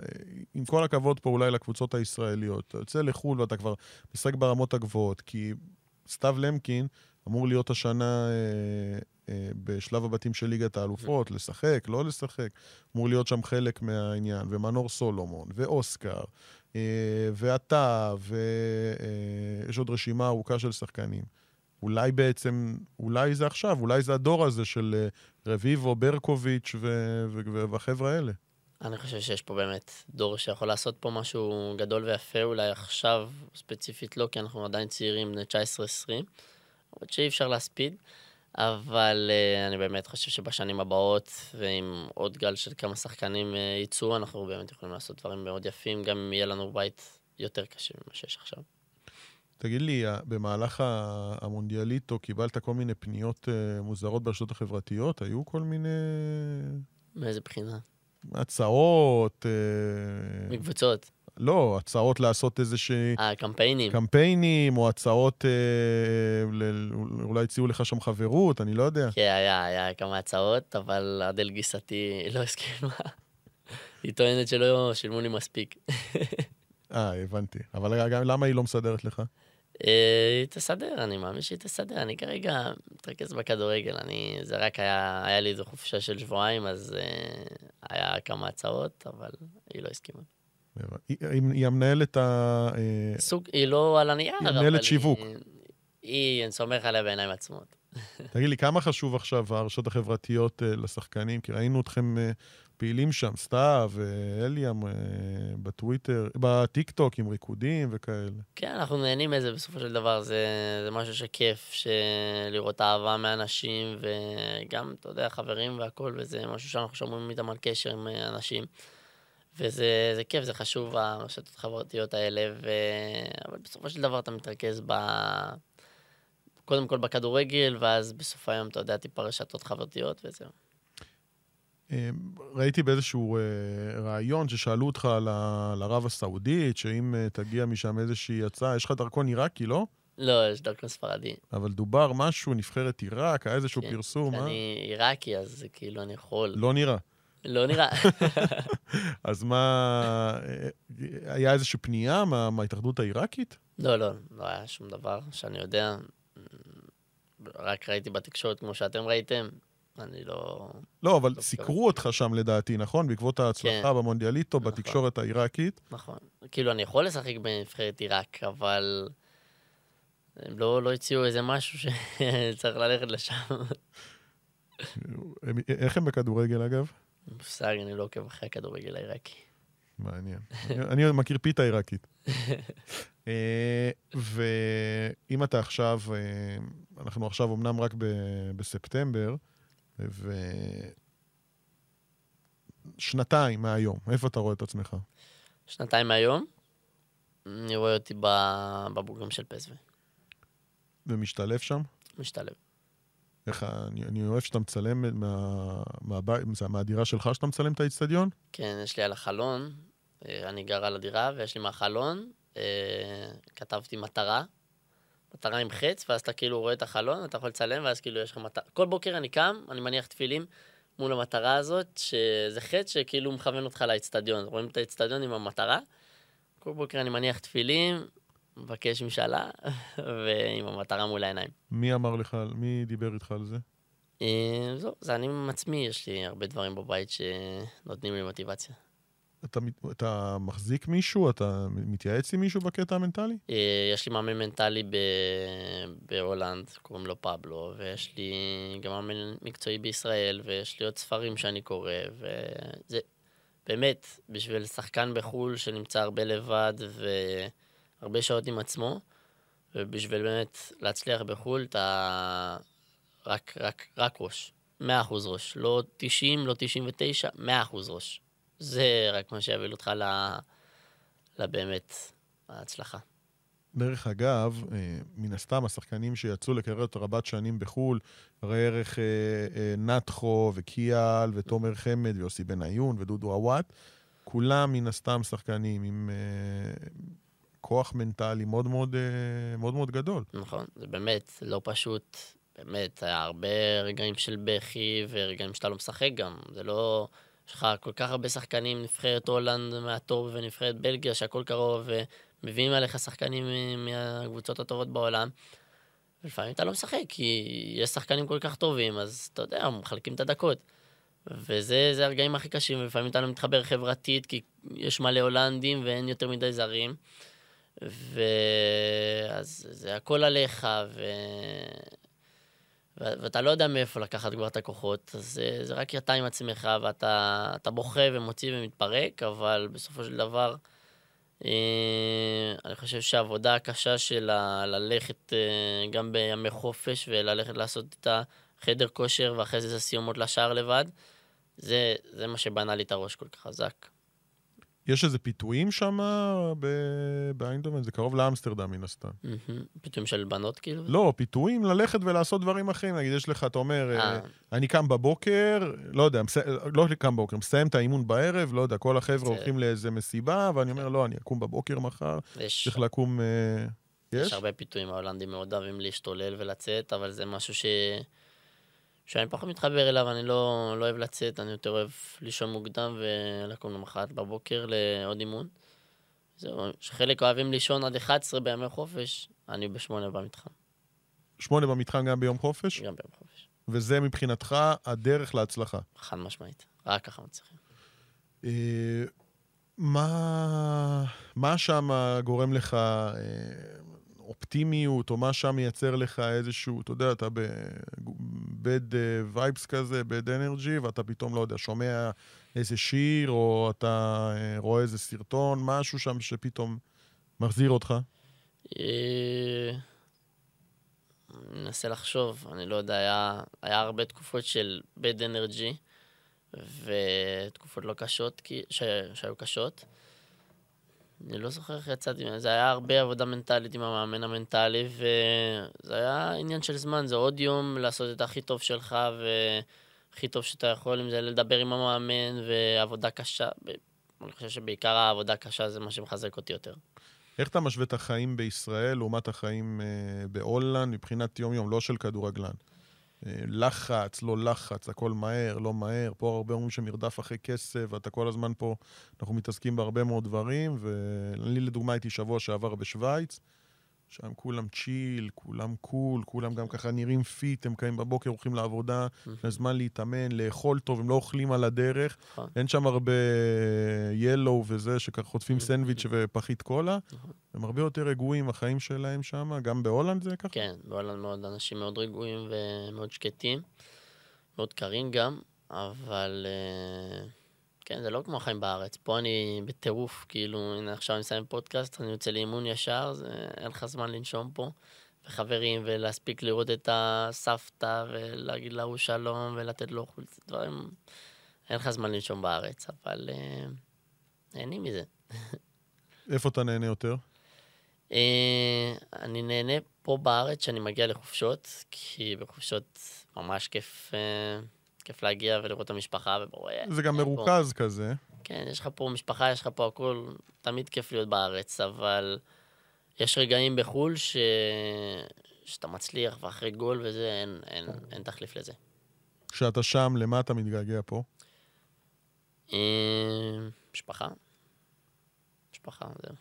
עם כל הכבוד פה אולי לקבוצות הישראליות, אתה יוצא לחו"ל ואתה כבר משחק ברמות הגבוהות, כי סתיו למקין אמור להיות השנה אה, אה, בשלב הבתים של ליגת האלופות, לשחק, לא לשחק, אמור להיות שם חלק מהעניין, ומנור סולומון, ואוסקר, אה, ואתה, ויש עוד רשימה ארוכה של שחקנים. אולי בעצם, אולי זה עכשיו, אולי זה הדור הזה של אה, רביבו, ברקוביץ' ו- ו- והחבר'ה האלה. אני חושב שיש פה באמת דור שיכול לעשות פה משהו גדול ויפה, אולי עכשיו ספציפית לא, כי אנחנו עדיין צעירים, בני 19-20, עוד שאי אפשר להספיד, אבל uh, אני באמת חושב שבשנים הבאות, ועם עוד גל של כמה שחקנים uh, יצאו, אנחנו באמת יכולים לעשות דברים מאוד יפים, גם אם יהיה לנו בית יותר קשה ממה שיש עכשיו. תגיד לי, במהלך המונדיאליטו קיבלת כל מיני פניות מוזרות ברשתות החברתיות? היו כל מיני... מאיזה בחינה? הצעות... מקבוצות. לא, הצעות לעשות איזה ש... אה, קמפיינים. קמפיינים, או הצעות, אה, ל... אולי הציעו לך שם חברות, אני לא יודע. כן, היה, היה כמה הצעות, אבל אדל גיסתי לא הסכימה. היא טוענת שלא שילמו לי מספיק. אה, הבנתי. אבל למה היא לא מסדרת לך? אה, היא תסדר, אני מאמין שהיא תסדר. אני כרגע מתרכז בכדורגל. אני, זה רק היה, היה לי איזו חופשה של שבועיים, אז אה, היה כמה הצעות, אבל היא לא הסכימה. היא המנהלת ה... אה, סוג, היא לא על הנייר, אבל... היא מנהלת שיווק. היא, אני סומך עליה בעיניים עצמות. תגיד לי, כמה חשוב עכשיו הרשתות החברתיות לשחקנים? כי ראינו אתכם פעילים שם, סתיו, אליאם, בטוויטר, בטיקטוק עם ריקודים וכאלה. כן, אנחנו נהנים מזה בסופו של דבר, זה, זה משהו שכיף, לראות אהבה מאנשים, וגם, אתה יודע, חברים והכול, וזה משהו שאנחנו שומרים איתם על קשר עם אנשים. וזה כיף, זה חשוב, הרשתות החברתיות האלה, ו... אבל בסופו של דבר אתה מתרכז ב... קודם כל בכדורגל, ואז בסוף היום, אתה יודע, טיפה רשתות חברתיות וזהו. אמ, ראיתי באיזשהו אה, ראיון ששאלו אותך על ערב הסעודית, שאם אה, תגיע משם איזושהי הצעה, יש לך דרכון עיראקי, לא? לא, יש דרכון ספרדי. אבל דובר משהו, נבחרת עיראק, היה איזשהו כן, פרסום, אה? אני עיראקי, אז כאילו אני יכול. לא נראה. לא נראה. [laughs] אז מה, היה איזושהי פנייה מה, מההתאחדות העיראקית? לא, לא, לא היה שום דבר שאני יודע. רק ראיתי בתקשורת כמו שאתם ראיתם, אני לא... לא, אבל לא סיקרו אותך שם לדעתי, נכון? בעקבות ההצלחה כן. במונדיאליטו, נכון. בתקשורת העיראקית. נכון. כאילו, אני יכול לשחק בנבחרת עיראק, אבל... הם לא, לא הציעו איזה משהו שצריך ללכת לשם. איך הם בכדורגל, אגב? מושג, אני לא עוקב אחרי הכדורגל העיראקי. מעניין. אני מכיר פיתה עיראקית. אה, ואם אתה עכשיו, אה, אנחנו עכשיו אמנם רק בספטמבר, ושנתיים מהיום, איפה אתה רואה את עצמך? שנתיים מהיום? אני רואה אותי בבוגרים של פסווה. ומשתלב שם? משתלב. איך, אני, אני אוהב שאתה מצלם מה, מהבית, מה, מהדירה שלך שאתה מצלם את האיצטדיון? כן, יש לי על החלון, אה, אני גר על הדירה, ויש לי מהחלון, אה, כתבתי מטרה, מטרה עם חץ, ואז אתה כאילו רואה את החלון, אתה יכול לצלם, ואז כאילו יש לך מטרה. כל בוקר אני קם, אני מניח תפילים מול המטרה הזאת, שזה חץ שכאילו מכוון אותך לאצטדיון. רואים את האצטדיון עם המטרה. כל בוקר אני מניח תפילים, מבקש משאלה, [laughs] ועם המטרה מול העיניים. מי אמר לך, מי דיבר איתך על זה? אה, זהו, זה אני עם עצמי, יש לי הרבה דברים בבית שנותנים לי מוטיבציה. אתה, אתה מחזיק מישהו? אתה מתייעץ עם מישהו בקטע המנטלי? אה, יש לי מאמן מנטלי ב... בהולנד, קוראים לו פבלו, ויש לי גם מאמן מקצועי בישראל, ויש לי עוד ספרים שאני קורא, וזה באמת, בשביל שחקן בחו"ל שנמצא הרבה לבד והרבה שעות עם עצמו, ובשביל באמת להצליח בחו"ל, אתה רק, רק, רק ראש. 100% ראש. לא 90, לא 99, 100% ראש. זה רק מה שיביא אותך ל... לבאמת ההצלחה. דרך אגב, אה, מן הסתם, השחקנים שיצאו לקריירות רבת שנים בחו"ל, ראה ערך אה, אה, נתחו וקיאל ותומר חמד ויוסי בניון ודודו עוואט, כולם מן הסתם שחקנים עם כוח מנטלי מאוד מאוד, מאוד מאוד גדול. נכון, זה באמת לא פשוט. באמת, היה הרבה רגעים של בכי ורגעים שאתה לא משחק גם. זה לא... יש לך כל כך הרבה שחקנים, נבחרת הולנד מהטופ ונבחרת בלגיה, שהכל קרוב, ומביאים עליך שחקנים מהקבוצות הטובות בעולם. ולפעמים אתה לא משחק, כי יש שחקנים כל כך טובים, אז אתה יודע, מחלקים את הדקות. וזה הרגעים הכי קשים, ולפעמים אתה לא מתחבר חברתית, כי יש מלא הולנדים ואין יותר מדי זרים. ואז זה הכל עליך, ו... ואתה לא יודע מאיפה לקחת כבר את הכוחות, אז זה, זה רק אתה עם עצמך, ואתה בוכה ומוציא ומתפרק, אבל בסופו של דבר, אה, אני חושב שהעבודה הקשה של ללכת אה, גם בימי חופש וללכת לעשות את החדר כושר ואחרי זה סיומות לשער לבד, זה, זה מה שבנה לי את הראש כל כך חזק. יש איזה פיתויים שם באיינדומן? זה קרוב לאמסטרדם מן הסתם. פיתויים של בנות כאילו? לא, פיתויים ללכת ולעשות דברים אחרים. נגיד, יש לך, אתה אומר, אה. אני קם בבוקר, לא יודע, לא קם בבוקר, מסיים את האימון בערב, לא יודע, כל החבר'ה הולכים לאיזה מסיבה, ואני אומר, לא, אני אקום בבוקר מחר, צריך לקום... אה, יש? יש הרבה פיתויים, ההולנדים מאוד אוהבים להשתולל ולצאת, אבל זה משהו ש... שאני פחות מתחבר אליו, אני לא, לא אוהב לצאת, אני יותר אוהב לישון מוקדם ולקום למחרת בבוקר לעוד אימון. זהו, שחלק אוהבים לישון עד 11 בימי חופש, אני בשמונה במתחם. שמונה במתחם גם ביום חופש? גם ביום חופש. וזה מבחינתך הדרך להצלחה? חד משמעית, רק ככה מצליחים. אה, מה, מה שם גורם לך אה, אופטימיות, או מה שם מייצר לך איזשהו, אתה יודע, אתה ב-bad vibes כזה, bad energy, ואתה פתאום, לא יודע, שומע איזה שיר, או אתה אה, רואה איזה סרטון, משהו שם שפתאום מחזיר אותך? אה, מנסה לחשוב, אני לא יודע, היה, היה הרבה תקופות של bad energy, ותקופות לא קשות, שהיו קשות. אני לא זוכר איך יצאתי, זה היה הרבה עבודה מנטלית עם המאמן המנטלי, וזה היה עניין של זמן, זה עוד יום לעשות את הכי טוב שלך, והכי טוב שאתה יכול, אם זה לדבר עם המאמן, ועבודה קשה. אני חושב שבעיקר העבודה הקשה זה מה שמחזק אותי יותר. איך אתה משווה את החיים בישראל לעומת החיים אה, בהולנד מבחינת יום-יום, לא של כדורגלן? לחץ, לא לחץ, הכל מהר, לא מהר. פה הרבה אומרים שמרדף אחרי כסף, ואתה כל הזמן פה, אנחנו מתעסקים בהרבה מאוד דברים, ואני לדוגמה הייתי שבוע שעבר בשוויץ, שם כולם chill, כולם cool, כולם גם ככה נראים fit, הם קמים בבוקר, הולכים לעבודה, יש זמן להתאמן, לאכול טוב, הם לא אוכלים על הדרך. נכון. אין שם הרבה יאללה וזה, שככה חוטפים סנדוויץ' ופחית קולה. נכון. הם הרבה יותר רגועים, החיים שלהם שם, גם בהולנד זה ככה? כן, בהולנד מאוד, אנשים מאוד רגועים ומאוד שקטים, מאוד קרים גם, אבל... Uh... כן, זה לא כמו החיים בארץ. פה אני בטירוף, כאילו, הנה עכשיו אני מסיים פודקאסט, אני יוצא לאימון ישר, זה, אין לך זמן לנשום פה. וחברים, ולהספיק לראות את הסבתא, ולהגיד להוא שלום, ולתת לו חולצה, דברים... אין לך זמן לנשום בארץ, אבל אה, נהנים מזה. איפה אתה נהנה יותר? אה, אני נהנה פה בארץ שאני מגיע לחופשות, כי בחופשות ממש כיף... אה, כיף להגיע ולראות את המשפחה, וברור... זה גם מרוכז פה. כזה. כן, יש לך פה משפחה, יש לך פה הכל, תמיד כיף להיות בארץ, אבל יש רגעים בחו"ל ש... שאתה מצליח, ואחרי גול וזה, אין, אין, אין תחליף לזה. כשאתה שם, למה אתה מתגעגע פה? אה, משפחה. משפחה, זהו.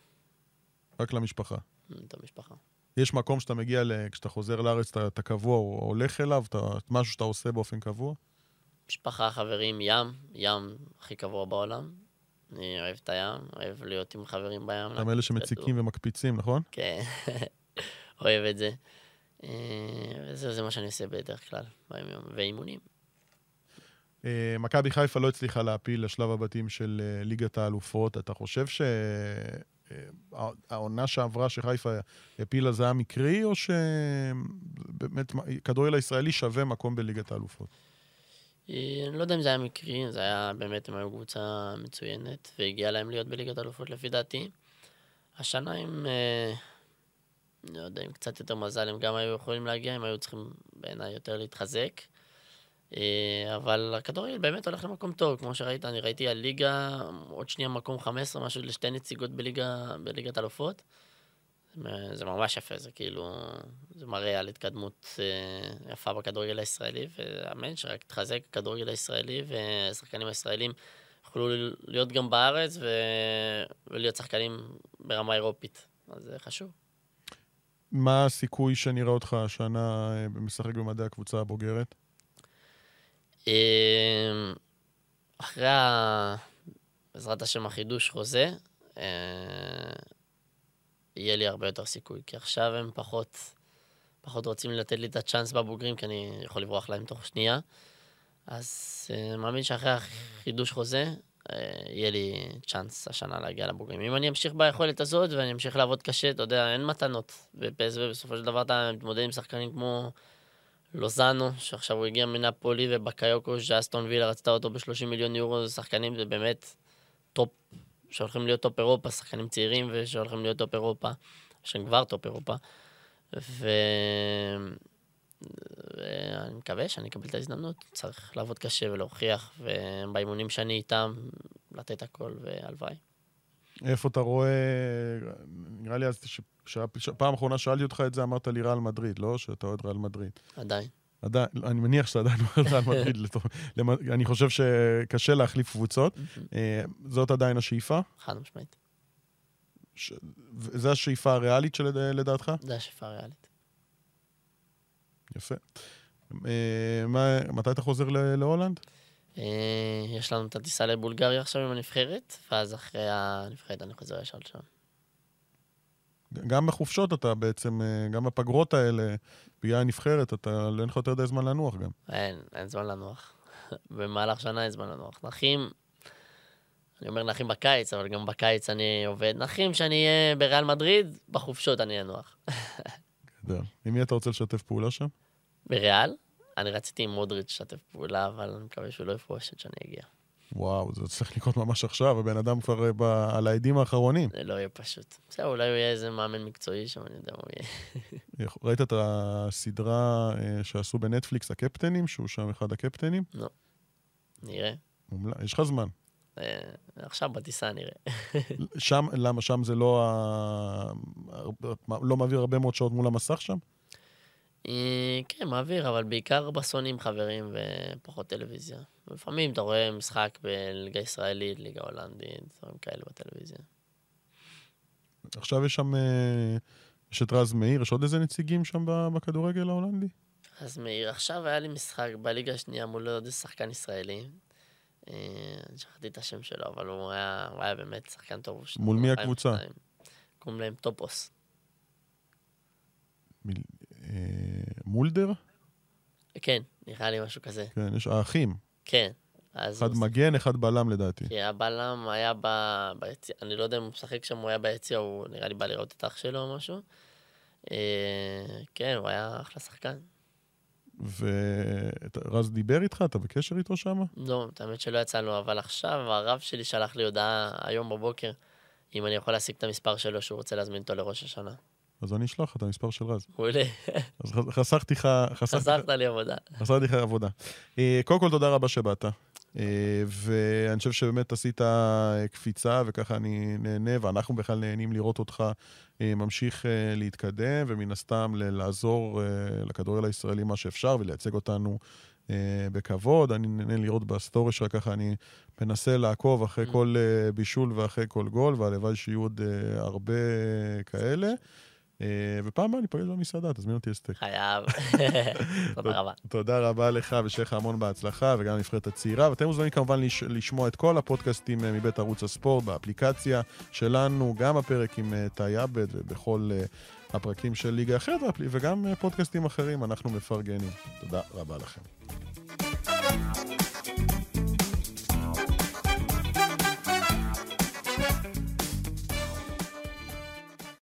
רק למשפחה. את המשפחה. יש מקום שאתה מגיע, כשאתה חוזר לארץ, אתה, אתה קבוע או הולך אליו, אתה, משהו שאתה עושה באופן קבוע? משפחה, חברים, ים, ים הכי קבוע בעולם. אני אוהב את הים, אוהב להיות עם חברים בים. גם אלה שמציקים ומקפיצים, נכון? כן, [laughs] אוהב את זה. אה, וזה זה מה שאני עושה בדרך כלל, ביום-יום, ואימונים. אה, מכבי חיפה לא הצליחה להפיל לשלב הבתים של אה, ליגת האלופות. אתה חושב שהעונה שעברה שחיפה הפילה זה היה מקרי, או שבאמת כדורגל הישראלי שווה מקום בליגת האלופות? אה, אני לא יודע אם זה היה מקרי, זה היה באמת, הם היו קבוצה מצוינת, והגיע להם להיות בליגת אלופות לפי דעתי. השנה הם, אה, לא יודע, עם קצת יותר מזל, הם גם היו יכולים להגיע, הם היו צריכים בעיניי יותר להתחזק. אה, אבל הכדורגל באמת הולך למקום טוב, כמו שראית, אני ראיתי הליגה, עוד שנייה מקום 15, משהו לשתי נציגות בליגה, בליגת אלופות. זה- ממש יפה, זה כאילו, זה מראה על התקדמות אה, יפה בכדורגל הישראלי, ואמן שרק תחזק הכדורגל הישראלי, והשחקנים הישראלים יוכלו להיות גם בארץ ו... ולהיות שחקנים ברמה אירופית. אז זה חשוב. מה הסיכוי שנראה אותך השנה אה, משחק במדעי הקבוצה הבוגרת? אה, אחרי. בעזרת השם, החידוש חוזה, אה, יהיה לי הרבה יותר סיכוי, כי עכשיו הם פחות, פחות רוצים לתת לי את הצ'אנס בבוגרים, כי אני יכול לברוח להם תוך שנייה. אז אה, מאמין שאחרי החידוש חוזה, אה, יהיה לי צ'אנס השנה להגיע לבוגרים. אם אני אמשיך ביכולת הזאת ואני אמשיך לעבוד קשה, אתה יודע, אין מתנות. בפסו בסופו של דבר אתה מתמודד עם שחקנים כמו לוזאנו, שעכשיו הוא הגיע מנפולי, ובקיוקו, שאסטון וילה רצתה אותו ב-30 מיליון יורו, שחקנים, זה באמת טופ, שהולכים להיות טופ אירופה, שחקנים צעירים ושהולכים להיות טופ אירופה, שהם כבר טופ אירופה. ו... ואני מקווה שאני אקבל את ההזדמנות, צריך לעבוד קשה ולהוכיח, ובאימונים שאני איתם, לתת הכל, והלוואי. איפה אתה רואה... נראה לי אז שפעם אחרונה שאלתי אותך את זה, אמרת לי ריאל מדריד, לא? שאתה אוהד ריאל מדריד. עדיין. עדיין, אני מניח שאתה עדיין אוהד [laughs] ריאל מדריד. אני חושב שקשה להחליף קבוצות. אה, זאת עדיין השאיפה? חד משמעית. ש- זו השאיפה הריאלית שלדעתך? זה השאיפה הריאלית. יפה. אה, מה- מתי אתה חוזר להולנד? אה, יש לנו את הטיסה לבולגריה עכשיו עם הנבחרת, ואז אחרי הנבחרת אני חוזר ישר לשם. גם בחופשות אתה בעצם, אה, גם בפגרות האלה, בגלל הנבחרת, אתה אין לך יותר מדי זמן לנוח גם. אין, אין זמן לנוח. [laughs] במהלך שנה אין זמן לנוח. נחים, אני אומר נחים בקיץ, אבל גם בקיץ אני עובד. נחים שאני אהיה בריאל מדריד, בחופשות אני אנוח. גדול. עם מי אתה רוצה לשתף פעולה שם? בריאל? אני רציתי עם מודריץ' לשתף פעולה, אבל אני מקווה שהוא לא יפרוש עד שאני אגיע. וואו, זה צריך לקרות ממש עכשיו, הבן אדם כבר אה, ב- על העדים האחרונים. זה לא יהיה פשוט. בסדר, אולי הוא יהיה איזה מאמן מקצועי שם, אני יודע מה הוא יהיה. [laughs] ראית את הסדרה אה, שעשו בנטפליקס, הקפטנים, שהוא שם אחד הקפטנים? נראה. מומלץ. יש לך זמן. אה, עכשיו בטיסה נראה. [laughs] שם, למה שם זה לא ה... לא מעביר הרבה מאוד שעות מול המסך שם? אה, כן, מעביר, אבל בעיקר בסונים חברים ופחות טלוויזיה. לפעמים אתה רואה משחק בליגה ישראלית, ליגה הולנדית, דברים כאלה בטלוויזיה. עכשיו יש שם, אה, יש את רז מאיר, יש עוד איזה נציגים שם בכדורגל ההולנדי? אז מאיר, עכשיו היה לי משחק בליגה השנייה מול עוד שחקן ישראלי. אה, אני שכחתי את השם שלו, אבל הוא היה, הוא היה באמת שחקן טוב. מול מי הקבוצה? קוראים להם טופוס. אה, מולדר? כן, נראה לי משהו כזה. כן, יש האחים. כן. אחד מגן, אחד בלם לדעתי. כי הבלם היה ב... ביציע, אני לא יודע אם הוא משחק שם, הוא היה ביציע, הוא נראה לי בא לראות את אח שלו או משהו. אה, כן, הוא היה אחלה שחקן. ורז דיבר איתך? אתה בקשר איתו שם? לא, האמת שלא יצא לו, אבל עכשיו הרב שלי שלח לי הודעה היום בבוקר, אם אני יכול להשיג את המספר שלו שהוא רוצה להזמין אותו לראש השנה. אז אני אשלח את המספר של רז. מעולה, אז חסכתי לך... חסכתי חסכת לי עבודה. חסרתי לך עבודה. אה, קודם כל, תודה רבה שבאת. אה, ואני חושב שבאמת עשית אה, קפיצה, וככה אני נהנה, ואנחנו בכלל נהנים לראות אותך ממשיך להתקדם, ומן הסתם לעזור לכדורגל הישראלי מה שאפשר, ולייצג אותנו בכבוד. אני נהנה לראות בסטורי שלך, ככה אני מנסה לעקוב אחרי Mm. כל בישול ואחרי כל גול, והלוואי שיהיו עוד הרבה כאלה. אה, ופעם הבאה ניפגש במסעדה, תזמין אותי לסטייק. חייב. [laughs] תודה רבה. תודה רבה לך ושיהיה לך המון בהצלחה, וגם לנבחרת הצעירה. ואתם מוזמנים כמובן לש, לשמוע את כל הפודקאסטים אה, מבית ערוץ הספורט באפליקציה שלנו, גם הפרק עם אה, תאי עבד ובכל אה, הפרקים של ליגה אחרת, וגם אה, פודקאסטים אחרים, אנחנו מפרגנים. תודה רבה לכם.